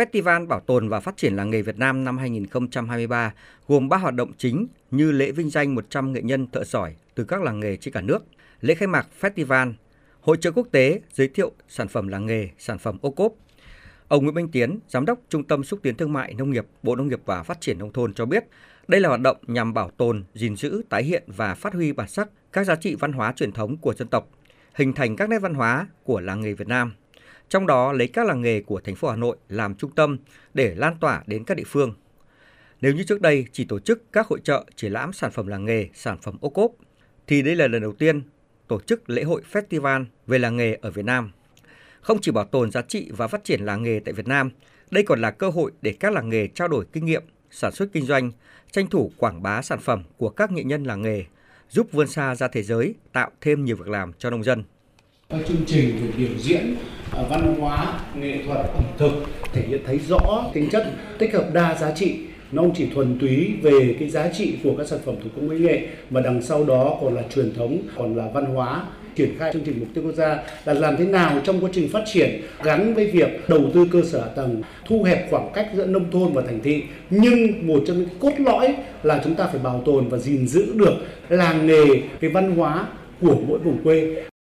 Festival Bảo tồn và Phát triển làng nghề Việt Nam năm 2023 gồm 3 hoạt động chính như lễ vinh danh 100 nghệ nhân thợ giỏi từ các làng nghề trên cả nước, lễ khai mạc festival, hội trợ quốc tế giới thiệu sản phẩm làng nghề, sản phẩm ô cốp. Ông Nguyễn Minh Tiến, Giám đốc Trung tâm Xúc tiến Thương mại Nông nghiệp, Bộ Nông nghiệp và Phát triển Nông thôn cho biết, đây là hoạt động nhằm bảo tồn, gìn giữ, tái hiện và phát huy bản sắc các giá trị văn hóa truyền thống của dân tộc, hình thành các nét văn hóa của làng nghề Việt Nam – trong đó lấy các làng nghề của thành phố Hà Nội làm trung tâm để lan tỏa đến các địa phương. Nếu như trước đây chỉ tổ chức các hội trợ triển lãm sản phẩm làng nghề, sản phẩm ô cốp, thì đây là lần đầu tiên tổ chức lễ hội festival về làng nghề ở Việt Nam. Không chỉ bảo tồn giá trị và phát triển làng nghề tại Việt Nam, đây còn là cơ hội để các làng nghề trao đổi kinh nghiệm, sản xuất kinh doanh, tranh thủ quảng bá sản phẩm của các nghệ nhân làng nghề, giúp vươn xa ra thế giới, tạo thêm nhiều việc làm cho nông dân. Các chương trình về biểu diễn à, văn hóa, nghệ thuật, ẩm thực thể hiện thấy rõ tính chất tích hợp đa giá trị. Nó không chỉ thuần túy về cái giá trị của các sản phẩm thủ công mỹ nghệ mà đằng sau đó còn là truyền thống, còn là văn hóa. Triển khai chương trình mục tiêu quốc gia là làm thế nào trong quá trình phát triển gắn với việc đầu tư cơ sở tầng, thu hẹp khoảng cách giữa nông thôn và thành thị. Nhưng một trong những cốt lõi là chúng ta phải bảo tồn và gìn giữ được làng nghề, cái văn hóa của mỗi vùng quê.